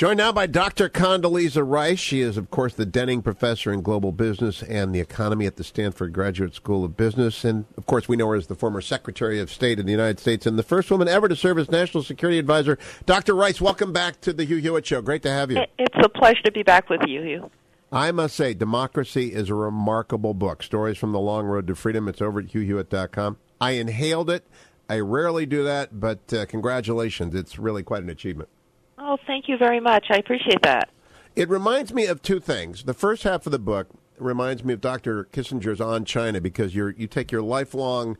Joined now by Dr. Condoleezza Rice. She is, of course, the Denning Professor in Global Business and the Economy at the Stanford Graduate School of Business. And, of course, we know her as the former Secretary of State in the United States and the first woman ever to serve as National Security Advisor. Dr. Rice, welcome back to the Hugh Hewitt Show. Great to have you. It's a pleasure to be back with you, Hugh. I must say, Democracy is a remarkable book. Stories from the Long Road to Freedom. It's over at hughhewitt.com. I inhaled it. I rarely do that, but uh, congratulations. It's really quite an achievement. Oh, thank you very much. I appreciate that. It reminds me of two things. The first half of the book reminds me of Dr. Kissinger's On China because you you take your lifelong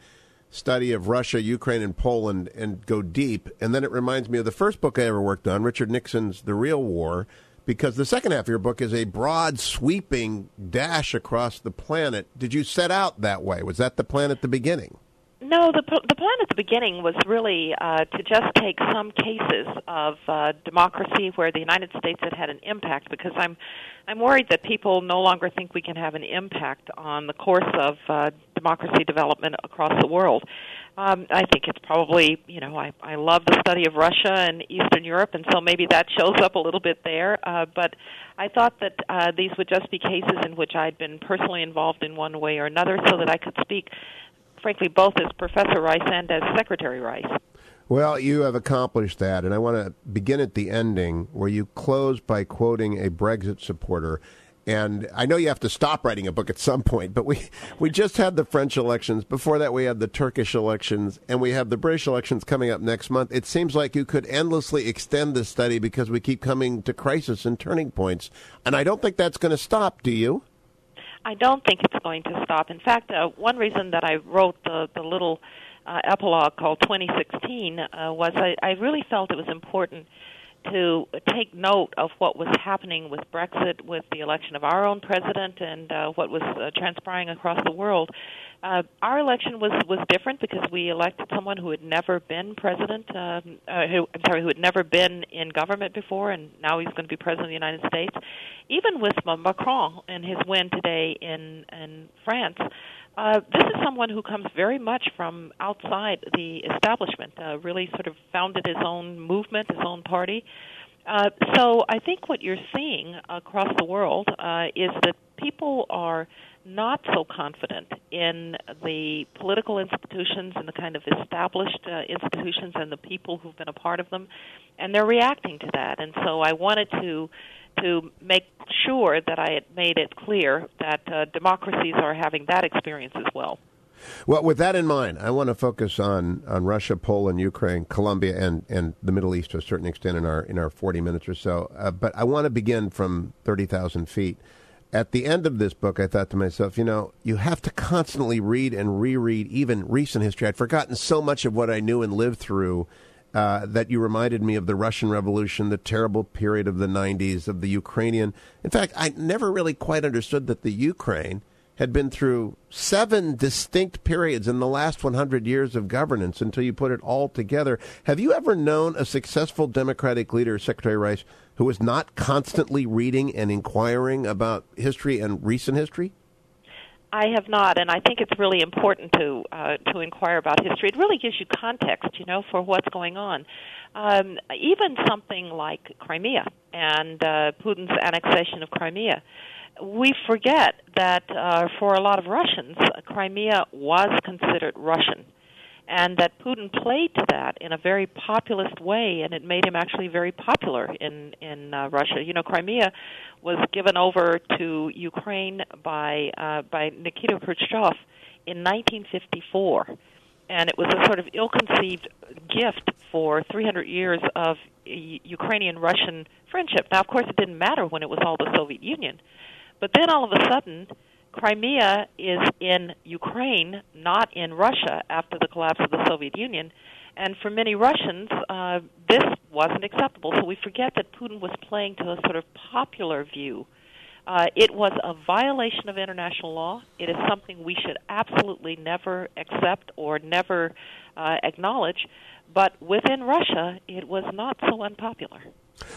study of Russia, Ukraine, and Poland and go deep. And then it reminds me of the first book I ever worked on, Richard Nixon's The Real War, because the second half of your book is a broad, sweeping dash across the planet. Did you set out that way? Was that the plan at the beginning? No, the the plan at the beginning was really uh, to just take some cases of uh, democracy where the United States had had an impact, because I'm I'm worried that people no longer think we can have an impact on the course of uh, democracy development across the world. Um, I think it's probably you know I I love the study of Russia and Eastern Europe, and so maybe that shows up a little bit there. Uh, but I thought that uh, these would just be cases in which I'd been personally involved in one way or another, so that I could speak frankly, both as Professor Rice and as Secretary Rice. Well, you have accomplished that, and I want to begin at the ending where you close by quoting a Brexit supporter. And I know you have to stop writing a book at some point, but we, we just had the French elections. Before that, we had the Turkish elections, and we have the British elections coming up next month. It seems like you could endlessly extend this study because we keep coming to crisis and turning points. And I don't think that's going to stop, do you? I don't think it's going to stop. In fact, uh, one reason that I wrote the the little uh, epilogue called 2016 uh, was I, I really felt it was important to take note of what was happening with Brexit, with the election of our own president, and uh, what was uh, transpiring across the world. Uh, our election was was different because we elected someone who had never been president, um, uh, who I'm sorry, who had never been in government before, and now he's going to be president of the United States. Even with Macron and his win today in in France, uh, this is someone who comes very much from outside the establishment. Uh, really, sort of founded his own movement, his own party. Uh, so I think what you're seeing across the world uh, is that people are not so confident in the political institutions and the kind of established uh, institutions and the people who've been a part of them, and they're reacting to that. And so I wanted to to make sure that I had made it clear that uh, democracies are having that experience as well. Well, with that in mind, I want to focus on, on Russia, Poland, Ukraine, Colombia, and, and the Middle East to a certain extent in our in our forty minutes or so. Uh, but I want to begin from thirty thousand feet at the end of this book, I thought to myself, you know, you have to constantly read and reread even recent history. I'd forgotten so much of what I knew and lived through uh, that you reminded me of the Russian Revolution, the terrible period of the 90s, of the Ukrainian. In fact, I never really quite understood that the Ukraine had been through seven distinct periods in the last 100 years of governance until you put it all together. Have you ever known a successful Democratic leader, Secretary Rice, who was not constantly reading and inquiring about history and recent history? I have not, and I think it's really important to uh, to inquire about history. It really gives you context, you know, for what's going on. Um, even something like Crimea and uh, Putin's annexation of Crimea we forget that uh, for a lot of Russians, Crimea was considered Russian, and that Putin played to that in a very populist way, and it made him actually very popular in in uh, Russia. You know, Crimea was given over to Ukraine by uh, by Nikita Khrushchev in 1954 and it was a sort of ill-conceived gift for 300 years of Ukrainian-Russian friendship. Now, of course, it didn't matter when it was all the Soviet Union, but then all of a sudden, Crimea is in Ukraine, not in Russia, after the collapse of the Soviet Union. And for many Russians, uh, this wasn't acceptable. So we forget that Putin was playing to a sort of popular view. Uh, it was a violation of international law. It is something we should absolutely never accept or never uh, acknowledge. But within Russia, it was not so unpopular.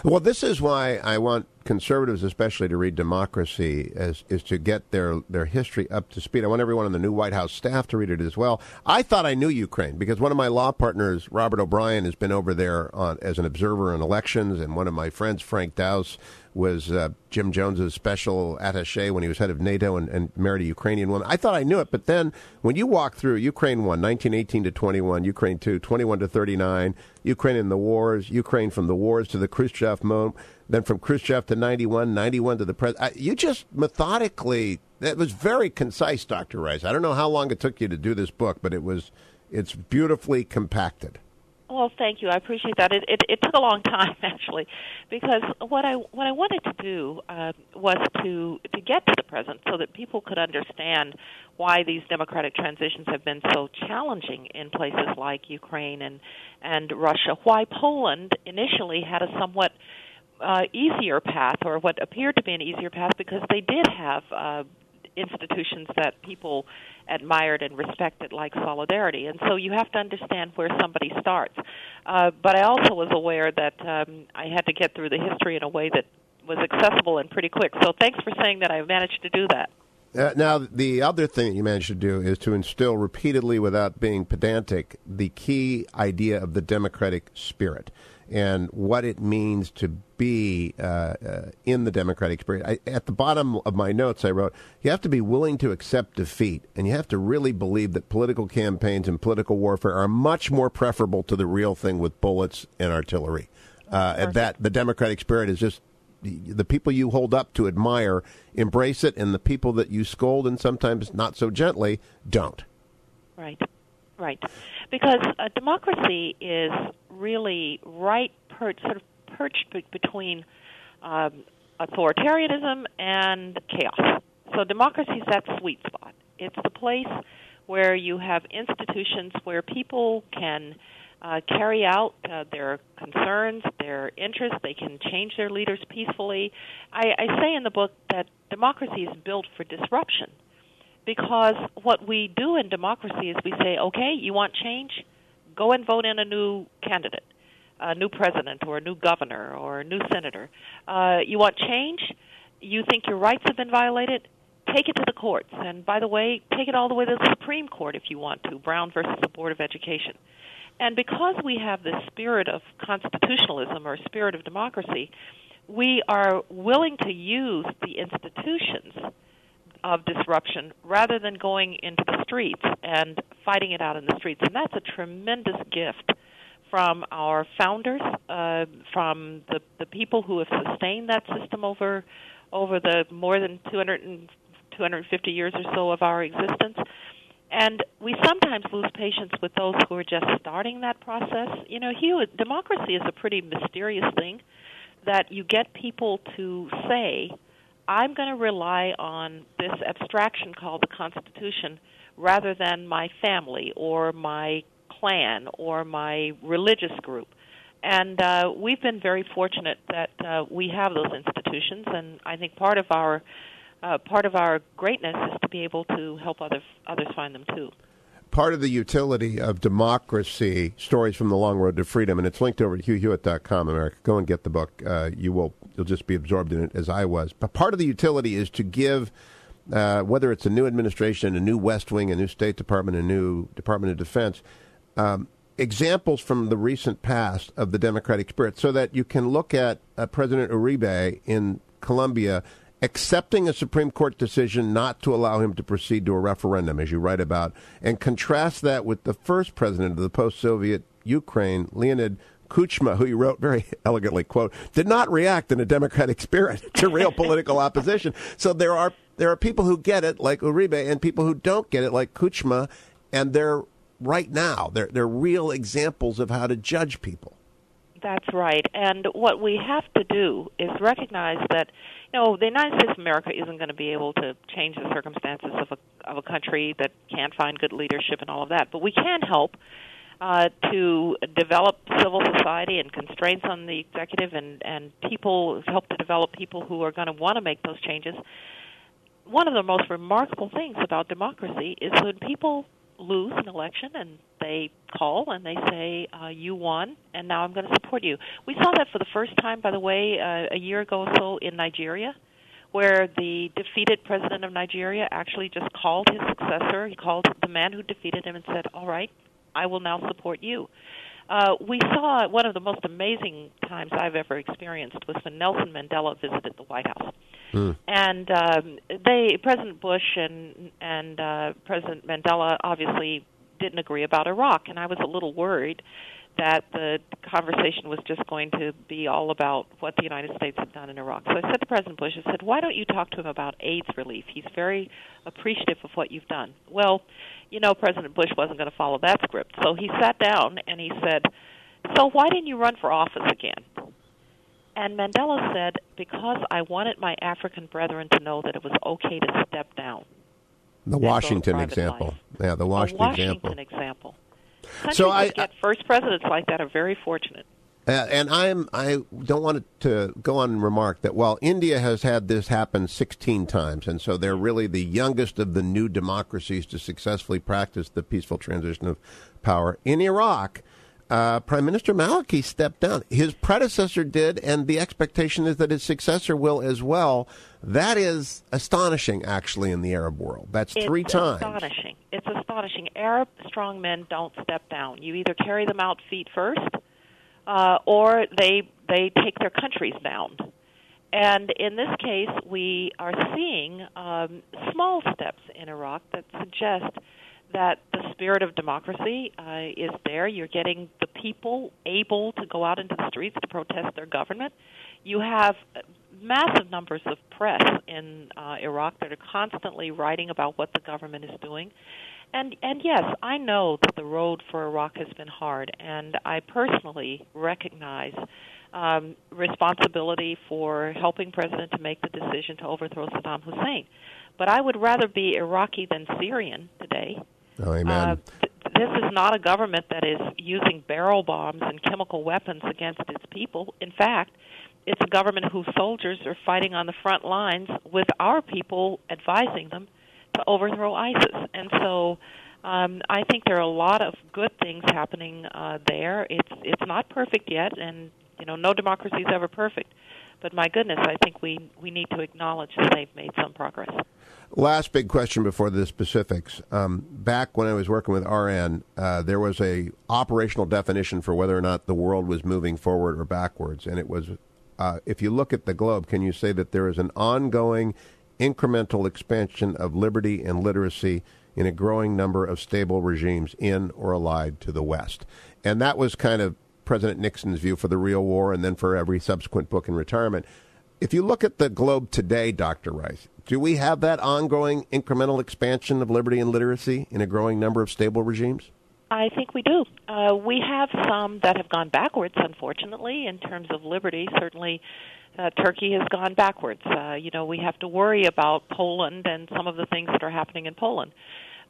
Well, this is why I want conservatives, especially, to read Democracy is, is to get their, their history up to speed. I want everyone on the new White House staff to read it as well. I thought I knew Ukraine because one of my law partners, Robert O'Brien, has been over there on, as an observer in elections, and one of my friends, Frank Dowse, was uh, Jim Jones's special attaché when he was head of NATO and, and, married a Ukrainian woman. I thought I knew it, but then when you walk through Ukraine 1, 1918 to 21, Ukraine 2, 21 to 39, Ukraine in the wars, Ukraine from the wars to the Khrushchev moment, then from Khrushchev to 91, 91 to the present. You just methodically, it was very concise, Dr. Rice. I don't know how long it took you to do this book, but it was, it's beautifully compacted. Well, thank you. I appreciate that. It, it, it took a long time actually, because what I what I wanted to do uh, was to to get to the present so that people could understand why these democratic transitions have been so challenging in places like Ukraine and and Russia. Why Poland initially had a somewhat uh, easier path, or what appeared to be an easier path, because they did have uh, institutions that people admired and respected, like Solidarity. And so you have to understand where somebody starts. Uh, but I also was aware that um, I had to get through the history in a way that was accessible and pretty quick. So thanks for saying that I managed to do that. Uh, now, the other thing that you managed to do is to instill repeatedly, without being pedantic, the key idea of the democratic spirit and what it means to be uh, uh, in the democratic spirit. I, at the bottom of my notes, I wrote, you have to be willing to accept defeat, and you have to really believe that political campaigns and political warfare are much more preferable to the real thing with bullets and artillery. Uh, and that the democratic spirit is just the people you hold up to admire embrace it, and the people that you scold and sometimes not so gently don't. Right. Right, because a democracy is really right, per, sort of perched between um, authoritarianism and chaos. So democracy is that sweet spot. It's the place where you have institutions where people can uh, carry out uh, their concerns, their interests. They can change their leaders peacefully. I, I say in the book that democracy is built for disruption because what we do in democracy is we say, okay, you want change? Go and vote in a new candidate, a new president, or a new governor, or a new senator. Uh, you want change? You think your rights have been violated? Take it to the courts. And by the way, take it all the way to the Supreme Court if you want to, Brown versus the Board of Education. And because we have this spirit of constitutionalism or spirit of democracy, we are willing to use the institutions of disruption rather than going into the streets and fighting it out in the streets. And that's a tremendous gift from our founders, uh, from the, the people who have sustained that system over over the more than 200 and 250 years or so of our existence. And we sometimes lose patience with those who are just starting that process. You know, Hugh, democracy is a pretty mysterious thing that you get people to say, I'm going to rely on this abstraction called the Constitution rather than my family or my clan or my religious group. And uh, we've been very fortunate that uh, we have those institutions, and I think part of our uh, part of our greatness is to be able to help others others find them too part of the utility of democracy, stories from the long road to freedom, and it's linked over to hughhewitt.com, America. Go and get the book. Uh, you will you'll just be absorbed in it as I was. But part of the utility is to give, uh, whether it's a new administration, a new West Wing, a new State Department, a new Department of Defense, um, examples from the recent past of the democratic spirit, so that you can look at uh, President Uribe in Colombia accepting a Supreme Court decision not to allow him to proceed to a referendum, as you write about, and contrast that with the first president of the post-Soviet Ukraine, Leonid Kuchma, who you wrote very elegantly, quote, did not react in a democratic spirit to real political opposition. So there are there are people who get it, like Uribe, and people who don't get it, like Kuchma, and they're right now. They're they're real examples of how to judge people. That's right. And what we have to do is recognize that you know, the United States of America isn't going to be able to change the circumstances of a of a country that can't find good leadership and all of that. But we can help uh, to develop civil society and constraints on the executive and and people help to develop people who are going to want to make those changes. One of the most remarkable things about democracy is when people lose an election and they call and they say, uh, "You won, and now I'm going to support you." We saw that for the first time, by the way, uh, a year ago or so in Nigeria, where the defeated president of Nigeria actually just called his successor. He called the man who defeated him and said, "All right, I will now support you." Uh, we saw one of the most amazing times I've ever experienced was when Nelson Mandela visited the White House, mm. and um, they President Bush and and uh, President Mandela obviously didn't agree about Iraq, and I was a little worried that the conversation was just going to be all about what the United States had done in Iraq. So I said to President Bush, I said, why don't you talk to him about AIDS relief? He's very appreciative of what you've done. Well, you know, President Bush wasn't going to follow that script. So he sat down and he said, so why didn't you run for office again? And Mandela said, because I wanted my African brethren to know that it was okay to step down. The Washington example. Life. Yeah, the Washington, Washington example. example. Countries so I, that get first presidents like that are very fortunate. Uh, and I'm I don't want to go on and remark that while India has had this happen 16 times, and so they're really the youngest of the new democracies to successfully practice the peaceful transition of power in Iraq. Uh, Prime Minister Maliki stepped down. His predecessor did, and the expectation is that his successor will as well. That is astonishing, actually, in the Arab world. That's it's three times. Astonishing. It's astonishing. Arab strong men don't step down. You either carry them out feet first, uh, or they they take their countries down. And in this case, we are seeing um, small steps in Iraq that suggest that the spirit of democracy uh, is there. You're getting the people able to go out into the streets to protest their government. You have massive numbers of press in uh, Iraq that are constantly writing about what the government is doing. And and yes, I know that the road for Iraq has been hard, and I personally recognize um, responsibility for helping President to make the decision to overthrow Saddam Hussein. But I would rather be Iraqi than Syrian today. Oh, amen. Uh, th- this is not a government that is using barrel bombs and chemical weapons against its people. In fact, it's a government whose soldiers are fighting on the front lines with our people advising them to overthrow ISIS. And so um, I think there are a lot of good things happening uh, there. It's it's not perfect yet, and you know no democracy is ever perfect. But my goodness, I think we we need to acknowledge that they've made some progress. Last big question before the specifics. Um, back when I was working with RN, uh, there was a operational definition for whether or not the world was moving forward or backwards, and it was uh, if you look at the globe, can you say that there is an ongoing incremental expansion of liberty and literacy in a growing number of stable regimes in or allied to the West? And that was kind of President Nixon's view for the real war and then for every subsequent book in retirement. If you look at the globe today, Dr. Rice, do we have that ongoing incremental expansion of liberty and literacy in a growing number of stable regimes? I think we do. Uh, we have some that have gone backwards, unfortunately, in terms of liberty. Certainly, uh, Turkey has gone backwards. Uh, you know, we have to worry about Poland and some of the things that are happening in Poland.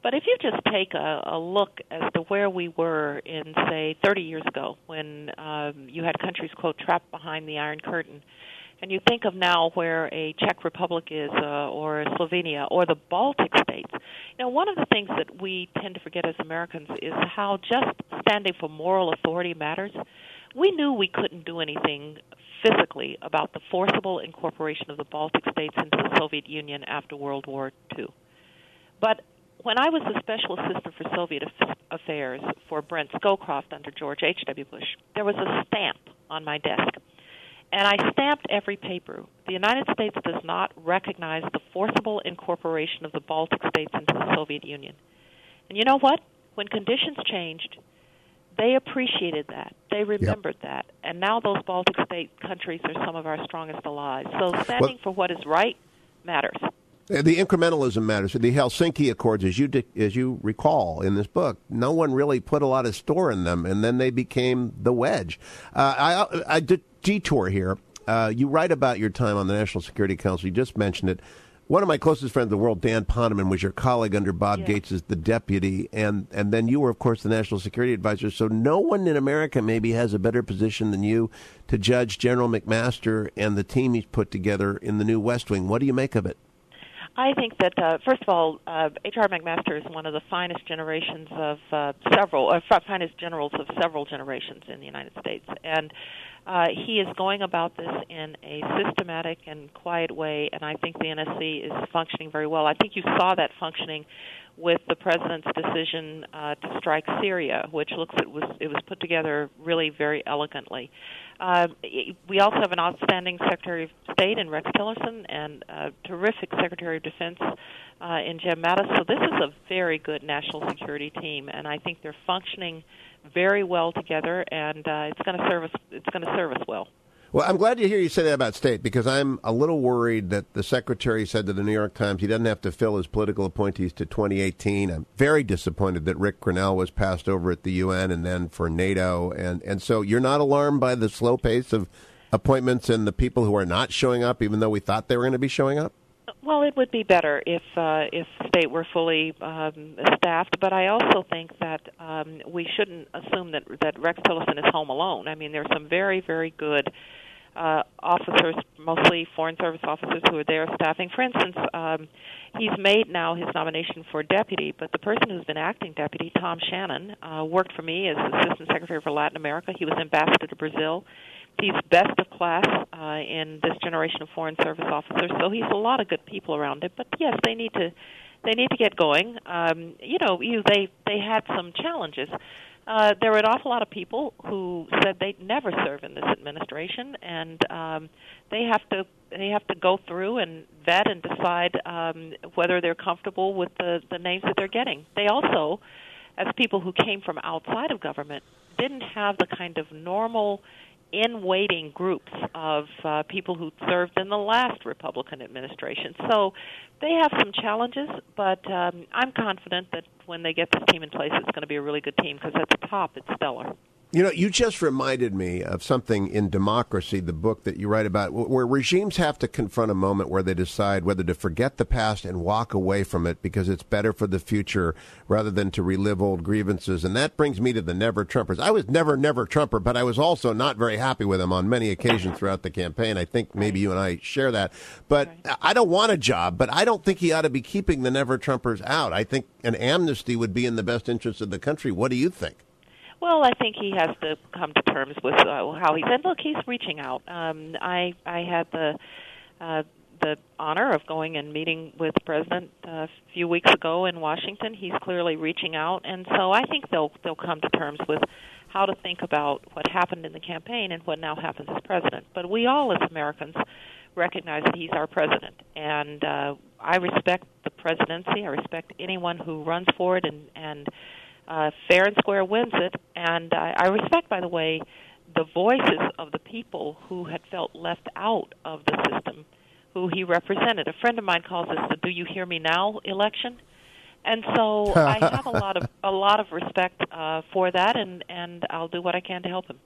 But if you just take a, a look as to where we were in, say, 30 years ago, when um, you had countries, quote, trapped behind the Iron Curtain, and you think of now where a Czech Republic is, uh, or Slovenia, or the Baltic states, know, one of the things that we tend to forget as Americans is how just standing for moral authority matters. We knew we couldn't do anything physically about the forcible incorporation of the Baltic states into the Soviet Union after World War II. But when I was the special assistant for Soviet affairs for Brent Scowcroft under George H.W. Bush, there was a stamp on my desk and I stamped every paper. The United States does not recognize the forcible incorporation of the Baltic states into the Soviet Union. And you know what? When conditions changed, they appreciated that. They remembered yep. that. And now those Baltic state countries are some of our strongest allies. So standing well, for what is right matters. Uh, the incrementalism matters. The Helsinki Accords, as you as you recall in this book, no one really put a lot of store in them, and then they became the wedge. Uh, I, I did detour here. Uh, you write about your time on the National Security Council. You just mentioned it. One of my closest friends in the world, Dan Poneman, was your colleague under Bob yeah. Gates as the deputy, and and then you were, of course, the national security advisor. So no one in America maybe has a better position than you to judge General McMaster and the team he's put together in the new West Wing. What do you make of it? I think that uh, first of all, uh, H.R. McMaster is one of the finest generations of uh, several, uh, finest generals of several generations in the United States, and uh, he is going about this in a systematic and quiet way. And I think the NSC is functioning very well. I think you saw that functioning with the president's decision uh, to strike Syria, which looks it was it was put together really very elegantly. Uh, we also have an outstanding Secretary of State in Rex Tillerson and a terrific Secretary of Defense uh, in Jim Mattis. So this is a very good national security team, and I think they're functioning very well together, and uh, it's going to serve us. It's going to serve us well. Well, I'm glad to hear you say that about state because I'm a little worried that the secretary said to the New York Times he doesn't have to fill his political appointees to 2018. I'm very disappointed that Rick Grenell was passed over at the UN and then for NATO. And, and so you're not alarmed by the slow pace of appointments and the people who are not showing up, even though we thought they were going to be showing up? Well, it would be better if uh, if state were fully um, staffed, but I also think that um, we shouldn't assume that that Rex Tillerson is home alone. I mean, there's some very very good uh, officers, mostly Foreign Service officers, who are there staffing. For instance, um, he's made now his nomination for deputy, but the person who's been acting deputy, Tom Shannon, uh, worked for me as Assistant Secretary for Latin America. He was ambassador to Brazil. He's best of class uh, in this generation of Foreign Service officers, so he's a lot of good people around him. But yes, they need to they need to get going. Um, you know, you they they had some challenges uh, there were an awful lot of people who said they'd never serve in this administration, and um, they have to they have to go through and vet and decide um, whether they're comfortable with the the names that they're getting. They also, as people who came from outside of government, didn't have the kind of normal in waiting groups of uh, people who served in the last Republican administration. So they have some challenges, but um, I'm confident that when they get this team in place, it's going to be a really good team because at the top, it's stellar. You know, you just reminded me of something in Democracy, the book that you write about, where regimes have to confront a moment where they decide whether to forget the past and walk away from it because it's better for the future rather than to relive old grievances. And that brings me to the never Trumpers. I was never, never Trumper, but I was also not very happy with him on many occasions throughout the campaign. I think maybe you and I share that. But I don't want a job, but I don't think he ought to be keeping the never Trumpers out. I think an amnesty would be in the best interest of the country. What do you think? Well, I think he has to come to terms with uh, how he said. Look, he's reaching out. Um, I I had the uh, the honor of going and meeting with the president uh, a few weeks ago in Washington. He's clearly reaching out, and so I think they'll they'll come to terms with how to think about what happened in the campaign and what now happens as president. But we all, as Americans, recognize that he's our president, and uh, I respect the presidency. I respect anyone who runs for it and and uh, fair and square wins it. And I, I respect, by the way, the voices of the people who had felt left out of the system, who he represented. A friend of mine calls this the "Do You Hear Me Now" election. And so I have a lot of a lot of respect uh, for that, and and I'll do what I can to help him.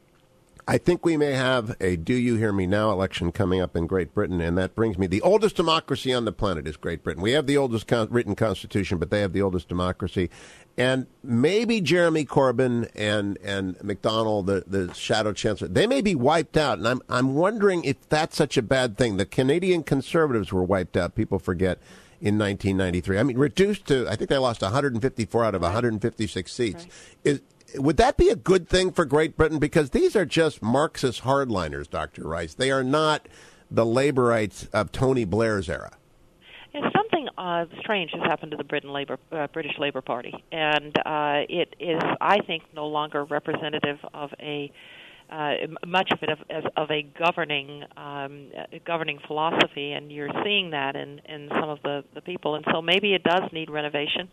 I think we may have a Do You Hear Me Now election coming up in Great Britain, and that brings me the oldest democracy on the planet is Great Britain. We have the oldest con- written constitution, but they have the oldest democracy. And maybe Jeremy Corbyn and, and McDonnell, the, the shadow chancellor, they may be wiped out. And I'm, I'm wondering if that's such a bad thing. The Canadian conservatives were wiped out, people forget, in 1993. I mean, reduced to, I think they lost 154 out of 156 seats. Right. Is, would that be a good thing for Great Britain? Because these are just Marxist hardliners, Dr. Rice. They are not the Labourites of Tony Blair's era. Yeah, something uh, strange has happened to the Britain Labor, uh, British Labour Party, and uh, it is, I think, no longer representative of a uh, much of it of, as of a governing um, governing philosophy, and you're seeing that in in some of the the people, and so maybe it does need renovation.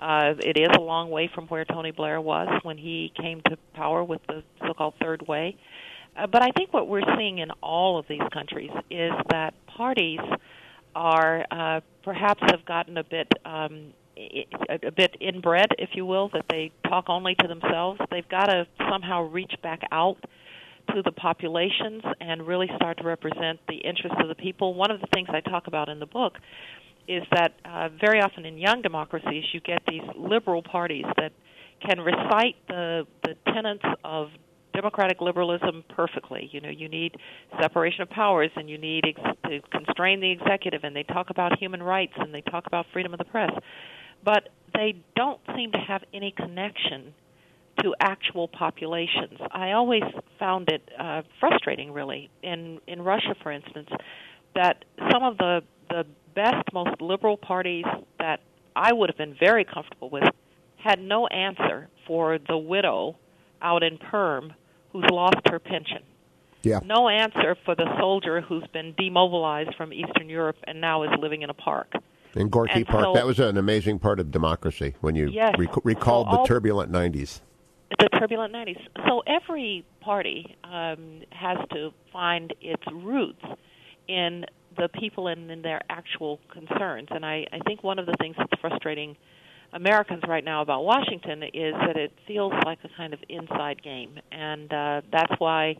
Uh, it is a long way from where Tony Blair was when he came to power with the so-called Third Way. Uh, but I think what we're seeing in all of these countries is that parties are uh, perhaps have gotten a bit um, a, bit inbred, if you will, that they talk only to themselves. They've got to somehow reach back out to the populations and really start to represent the interests of the people. One of the things I talk about in the book is that uh, very often in young democracies you get these liberal parties that can recite the the tenets of democratic liberalism perfectly. You know, you need separation of powers, and you need ex- to constrain the executive, and they talk about human rights, and they talk about freedom of the press, but they don't seem to have any connection to actual populations. I always found it uh, frustrating, really, in in Russia, for instance, that some of the the best, most liberal parties that I would have been very comfortable with had no answer for the widow out in Perm who's lost her pension. Yeah. No answer for the soldier who's been demobilized from Eastern Europe and now is living in a park. In Gorky And Park, so- that was an amazing part of democracy when you Yes. rec- recalled So the turbulent 90s. the turbulent 90s. So every party um, has to find its roots in the people and in their actual concerns. And I, I think one of the things that's frustrating Americans right now about Washington is that it feels like a kind of inside game. And uh, that's why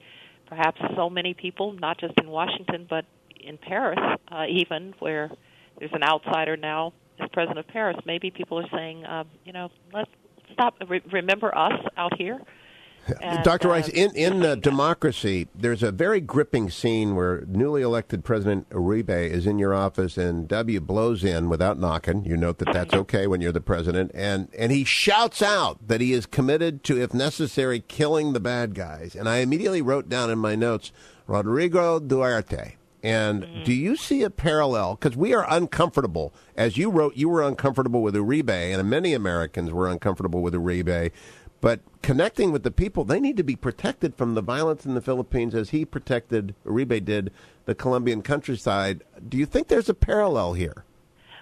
perhaps so many people, not just in Washington, but in Paris, uh, even, where there's an outsider now as president of Paris, maybe people are saying, uh, you know, let's stop, re- remember us out here. And, Dr. uh, Rice, in, in uh, Democracy, there's a very gripping scene where newly elected President Uribe is in your office and W blows in without knocking. You note that that's okay when you're the president. And, and he shouts out that he is committed to, if necessary, killing the bad guys. And I immediately wrote down in my notes, Rodrigo Duterte. And do you see a parallel? Because we are uncomfortable. As you wrote, you were uncomfortable with Uribe, and many Americans were uncomfortable with Uribe. But connecting with the people, they need to be protected from the violence in the Philippines as he protected, Uribe did, the Colombian countryside. Do you think there's a parallel here?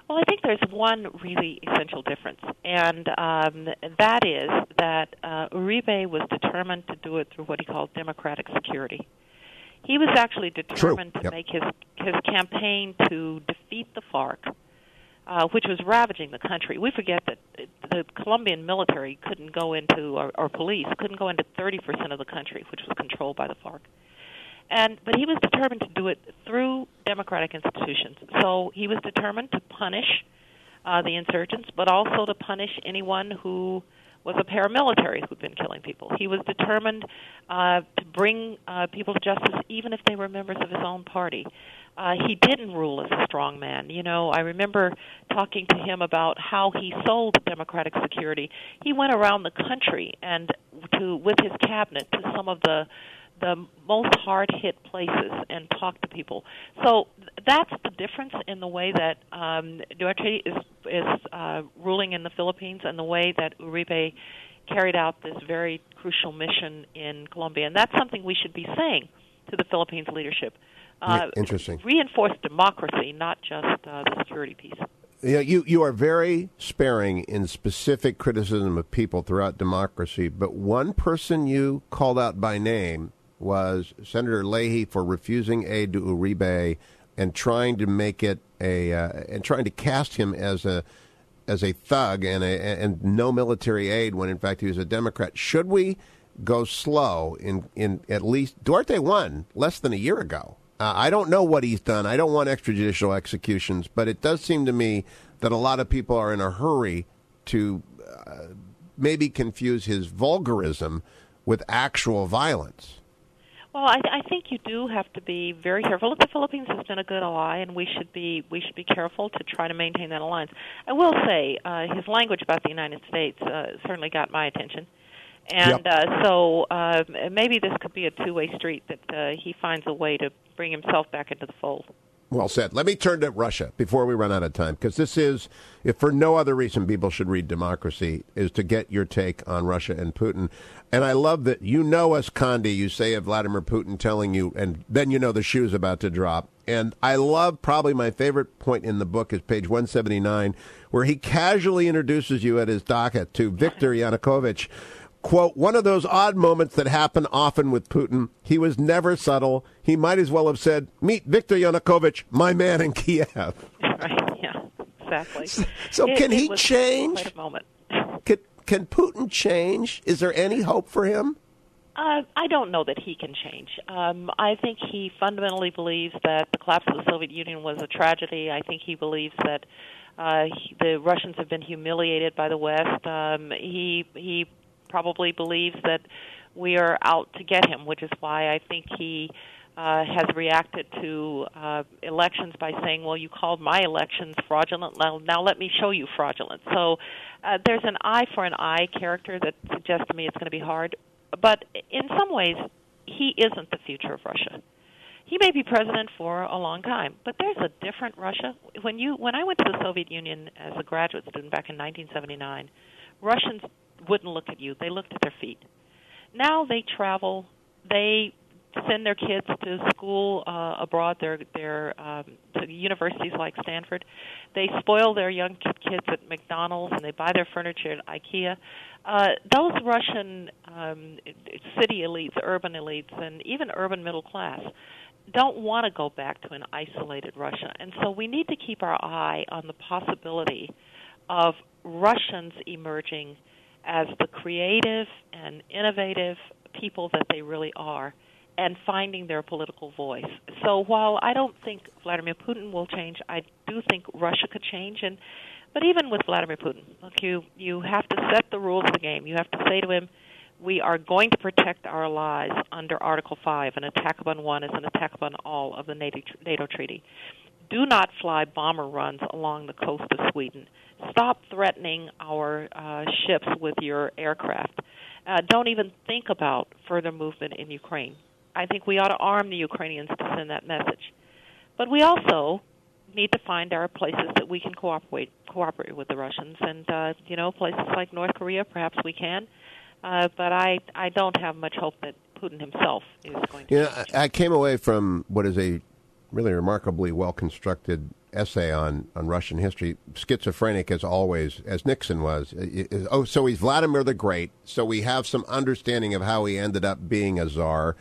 Well, I think there's one really essential difference, and um, that is that uh, Uribe was determined to do it through what he called democratic security. He was actually determined to Yep. make his his campaign to defeat the FARC, uh, which was ravaging the country. We forget that the Colombian military couldn't go into, or, or police couldn't go into 30% of the country, which was controlled by the FARC. And but he was determined to do it through democratic institutions. So he was determined to punish uh, the insurgents, but also to punish anyone who was a paramilitary who'd been killing people. He was determined uh, to bring uh, people to justice, even if they were members of his own party. Uh, he didn't rule as a strong man. You know, I remember talking to him about how he sold democratic security. He went around the country and to with his cabinet to some of the the most hard hit places and talk to people. So that's the difference in the way that um, Duterte is is uh, ruling in the Philippines and the way that Uribe carried out this very crucial mission in Colombia. And that's something we should be saying to the Philippines leadership. Uh, interesting. Reinforce democracy, not just uh, the security piece. You, know, you you are very sparing in specific criticism of people throughout democracy, but one person you called out by name was Senator Leahy for refusing aid to Uribe and trying to make it a uh, and trying to cast him as a as a thug and a, and no military aid when in fact he was a Democrat. Should we go slow in in at least Duterte won less than a year ago. Uh, I don't know what he's done. I don't want extrajudicial executions, but it does seem to me that a lot of people are in a hurry to uh, maybe confuse his vulgarism with actual violence. Well, I, I think you do have to be very careful. The Philippines has been a good ally, and we should be we should be careful to try to maintain that alliance. I will say uh, his language about the United States uh, certainly got my attention, and Yep. uh, so uh, maybe this could be a two-way street that uh, he finds a way to bring himself back into the fold. Well said. Let me turn to Russia before we run out of time, because this is, if for no other reason people should read Democracy, is to get your take on Russia and Putin. And I love that you know us, Condi. You say of Vladimir Putin telling you, and then you know the shoe's about to drop. And I love probably my favorite point in the book is page 179, where he casually introduces you at his dacha to Viktor Yanukovych quote, one of those odd moments that happen often with Putin. He was never subtle. He might as well have said, Meet Viktor Yanukovych, my man in Kiev. right? Yeah, exactly. so It- can it he change? Quite a moment. Can, can Putin change? Is there any hope for him? Uh, I don't know that he can change. Um, I think he fundamentally believes that the collapse of the Soviet Union was a tragedy. I think he believes that uh, he, the Russians have been humiliated by the West. Um, he he probably believes that we are out to get him, which is why I think he uh, has reacted to uh, elections by saying, "Well, you called my elections fraudulent. Now, now let me show you fraudulent." So uh, there's an eye for an eye character that suggests to me it's going to be hard. But in some ways, he isn't the future of Russia. He may be president for a long time, but there's a different Russia. When you when I went to the Soviet Union as a graduate student back in 1979, Russians wouldn't look at you; they looked at their feet. Now they travel, they send their kids to school uh, abroad. They're they're um, to universities like Stanford. They spoil their young kids at McDonald's and they buy their furniture at IKEA. Uh, those Russian um, city elites, urban elites, and even urban middle class don't want to go back to an isolated Russia. And so we need to keep our eye on the possibility of Russians emerging as the creative and innovative people that they really are and finding their political voice. So while I don't think Vladimir Putin will change, I do think Russia could change and but even with Vladimir Putin, look you you have to set the rules of the game. You have to say to him, we are going to protect our allies under Article 5. An attack upon one is an attack upon all of the NATO treaty. Do not fly bomber runs along the coast of Sweden. Stop threatening our uh, ships with your aircraft. Uh, don't even think about further movement in Ukraine. I think we ought to arm the Ukrainians to send that message. But we also need to find our places that we can cooperate cooperate with the Russians, and uh, you know, places like North Korea, perhaps we can. Uh, but I I don't have much hope that Putin himself is going to. Yeah, you know, I came away from what is a really remarkably well constructed essay on, on Russian history. Schizophrenic as always, as Nixon was. Oh, so he's Vladimir the Great. So we have some understanding of how he ended up being a czar.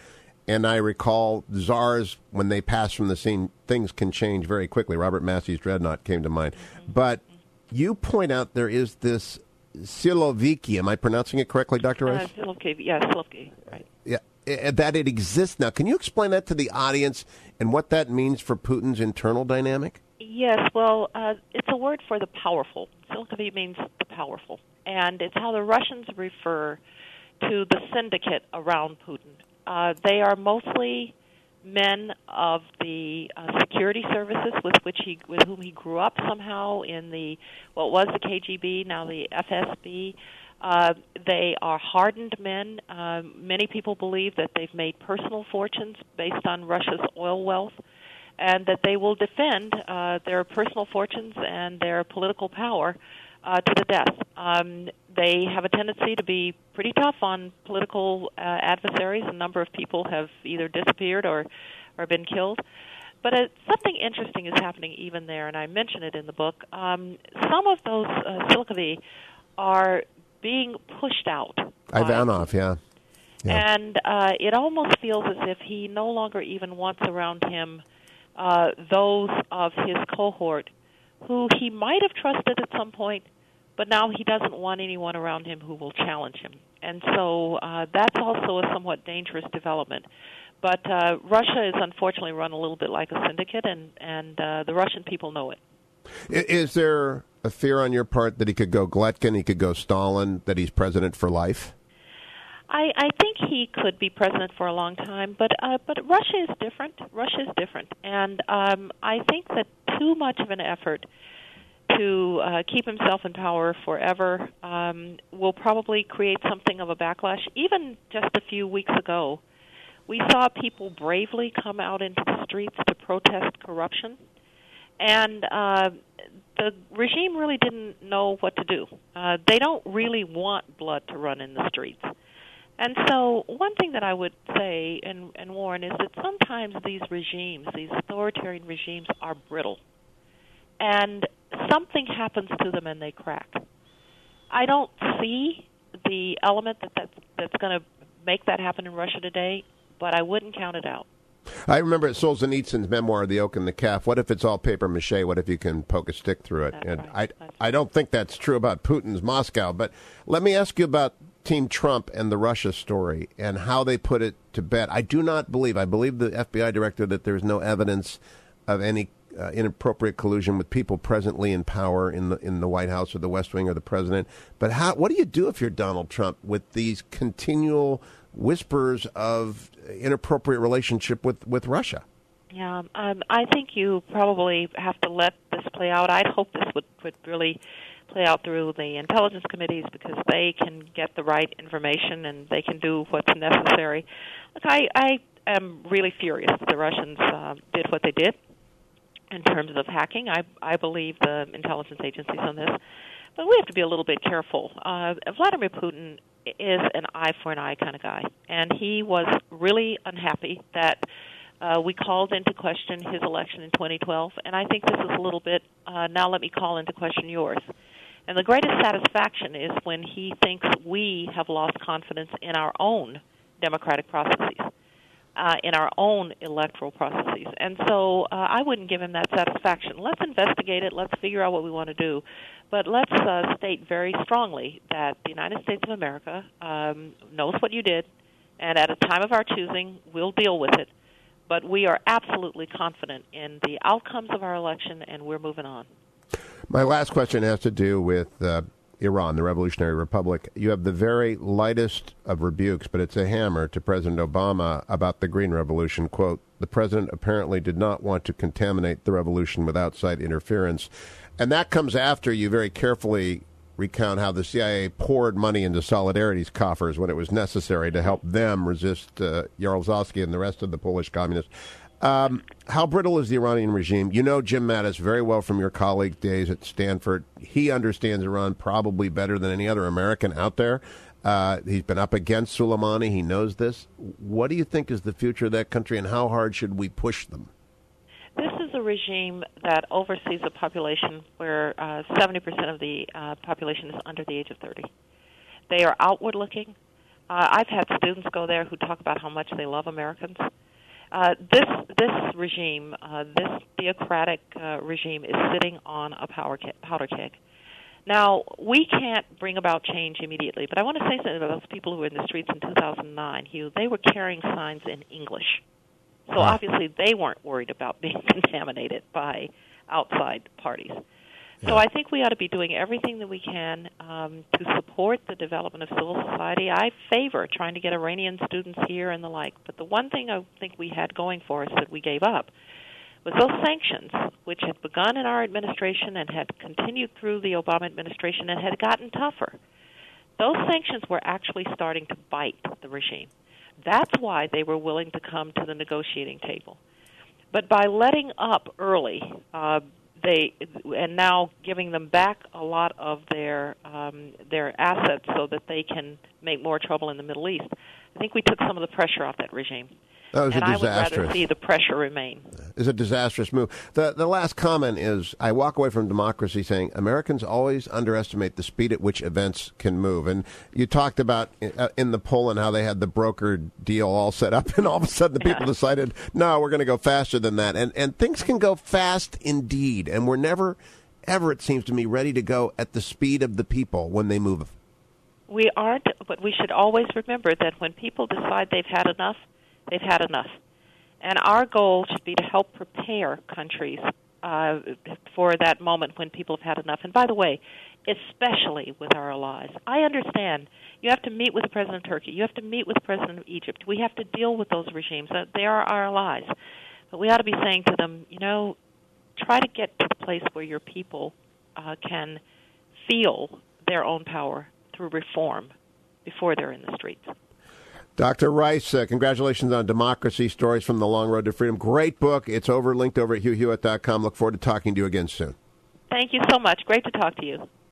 And I recall czars, when they pass from the scene, things can change very quickly. Robert Massie's Dreadnought came to mind. But you point out there is this Siloviki. Am I pronouncing it correctly, Dr. Rice? Uh, Siloviki, yeah, Siloviki, right. Yeah, that it exists now. Can you explain that to the audience and what that means for Putin's internal dynamic? Yes, well, uh, it's a word for the powerful. Siloviki means the powerful. And it's how the Russians refer to the syndicate around Putin. Uh, they are mostly men of the uh, security services with which he with whom he grew up somehow in the what was the KGB now the FSB uh, they are hardened men uh, many people believe that they've made personal fortunes based on Russia's oil wealth and that they will defend uh, their personal fortunes and their political power uh, to the death. Um, they have a tendency to be pretty tough on political uh, adversaries. A number of people have either disappeared or, or been killed. But uh, something interesting is happening even there, and I mention it in the book. Um, some of those uh, are being pushed out. Ivanov, yeah. yeah. And uh, it almost feels as if he no longer even wants around him uh, those of his cohort who he might have trusted at some point, but now he doesn't want anyone around him who will challenge him. And so uh, that's also a somewhat dangerous development. But uh, Russia is unfortunately run a little bit like a syndicate, and, and uh, the Russian people know it. Is there a fear on your part that he could go Gletkin, he could go Stalin, that he's president for life? I, I think he could be president for a long time, but uh, but Russia is different. Russia is different, and um, I think that too much of an effort to uh, keep himself in power forever um, will probably create something of a backlash. Even just a few weeks ago, we saw people bravely come out into the streets to protest corruption, and uh, the regime really didn't know what to do. Uh, they don't really want blood to run in the streets. And so, one thing that I would say and, and warn is that sometimes these regimes, these authoritarian regimes, are brittle. And something happens to them and they crack. I don't see the element that that's, that's going to make that happen in Russia today, but I wouldn't count it out. I remember Solzhenitsyn's memoir, The Oak and the Calf. What if it's all paper mache? What if you can poke a stick through it? That's and right. I, I don't think that's true about Putin's Moscow. But let me ask you about Team Trump and the Russia story and how they put it to bed. I do not believe, I believe the FBI director that there's no evidence of any uh, inappropriate collusion with people presently in power in the in the White House or the West Wing or the president. But how? What do you do if you're Donald Trump with these continual whispers of inappropriate relationship with, with Russia. Yeah, um, I think you probably have to let this play out. I'd hope this would, would really play out through the intelligence committees because they can get the right information and they can do what's necessary. Look, I, I am really furious that the Russians uh, did what they did in terms of hacking. I, I believe the intelligence agencies on this, but we have to be a little bit careful. Uh, Vladimir Putin is an eye for an eye kind of guy, and he was really unhappy that uh, we called into question his election in 2012, and I think this is a little bit. Uh, now, let me call into question yours. And the greatest satisfaction is when he thinks we have lost confidence in our own democratic processes, uh, in our own electoral processes. And so uh, I wouldn't give him that satisfaction. Let's investigate it. Let's figure out what we want to do. But let's uh, state very strongly that the United States of America um, knows what you did, and at a time of our choosing, we'll deal with it but we are absolutely confident in the outcomes of our election, and we're moving on. My last question has to do with uh, Iran, the Revolutionary Republic. You have the very lightest of rebukes, but it's a hammer to President Obama about the Green Revolution. Quote, the president apparently did not want to contaminate the revolution with outside interference. And that comes after you very carefully recount how the CIA poured money into Solidarity's coffers when it was necessary to help them resist uh, Jaruzelski and the rest of the Polish communists. Um, how brittle is the Iranian regime? You know Jim Mattis very well from your colleague days at Stanford. He understands Iran probably better than any other American out there. Uh, he's been up against Soleimani. He knows this. What do you think is the future of that country, and how hard should we push them? Is a regime that oversees a population where uh, 70% of the uh, population is under the age of 30. They are outward looking. Uh, I've had students go there who talk about how much they love Americans. Uh, this this regime, uh, this theocratic uh, regime, is sitting on a power keg, powder keg. Now we can't bring about change immediately, but I want to say something about those people who were in the streets in 2009. Hugh, they were carrying signs in English. So obviously they weren't worried about being contaminated by outside parties. So I think we ought to be doing everything that we can um, to support the development of civil society. I favor trying to get Iranian students here and the like. But the one thing I think we had going for us that we gave up was those sanctions, which had begun in our administration and had continued through the Obama administration and had gotten tougher. Those sanctions were actually starting to bite the regime. That's why they were willing to come to the negotiating table. But by letting up early, uh, they and now giving them back a lot of their um, their assets so that they can make more trouble in the Middle East. I think we took some of the pressure off that regime. That was and a disastrous. I would rather see the pressure remain. Is a disastrous move. The the last comment is I walk away from democracy saying Americans always underestimate the speed at which events can move. And you talked about uh, in the poll and how they had the broker deal all set up, and all of a sudden the people yeah. decided no, we're going to go faster than that. And and things can go fast indeed, and we're never ever it seems to me ready to go at the speed of the people when they move. We aren't, but we should always remember that when people decide they've had enough They've had enough. And our goal should be to help prepare countries uh, for that moment when people have had enough. And by the way, especially with our allies, I understand you have to meet with the president of Turkey, you have to meet with the president of Egypt. We have to deal with those regimes. Uh, they are our allies. But we ought to be saying to them, you know, try to get to the place where your people uh, can feel their own power through reform before they're in the streets. Dr. Rice, uh, congratulations on Democracy Stories from the Long Road to Freedom. Great book. It's over linked over at hughhewitt.com. Look forward to talking to you again soon. Thank you so much. Great to talk to you.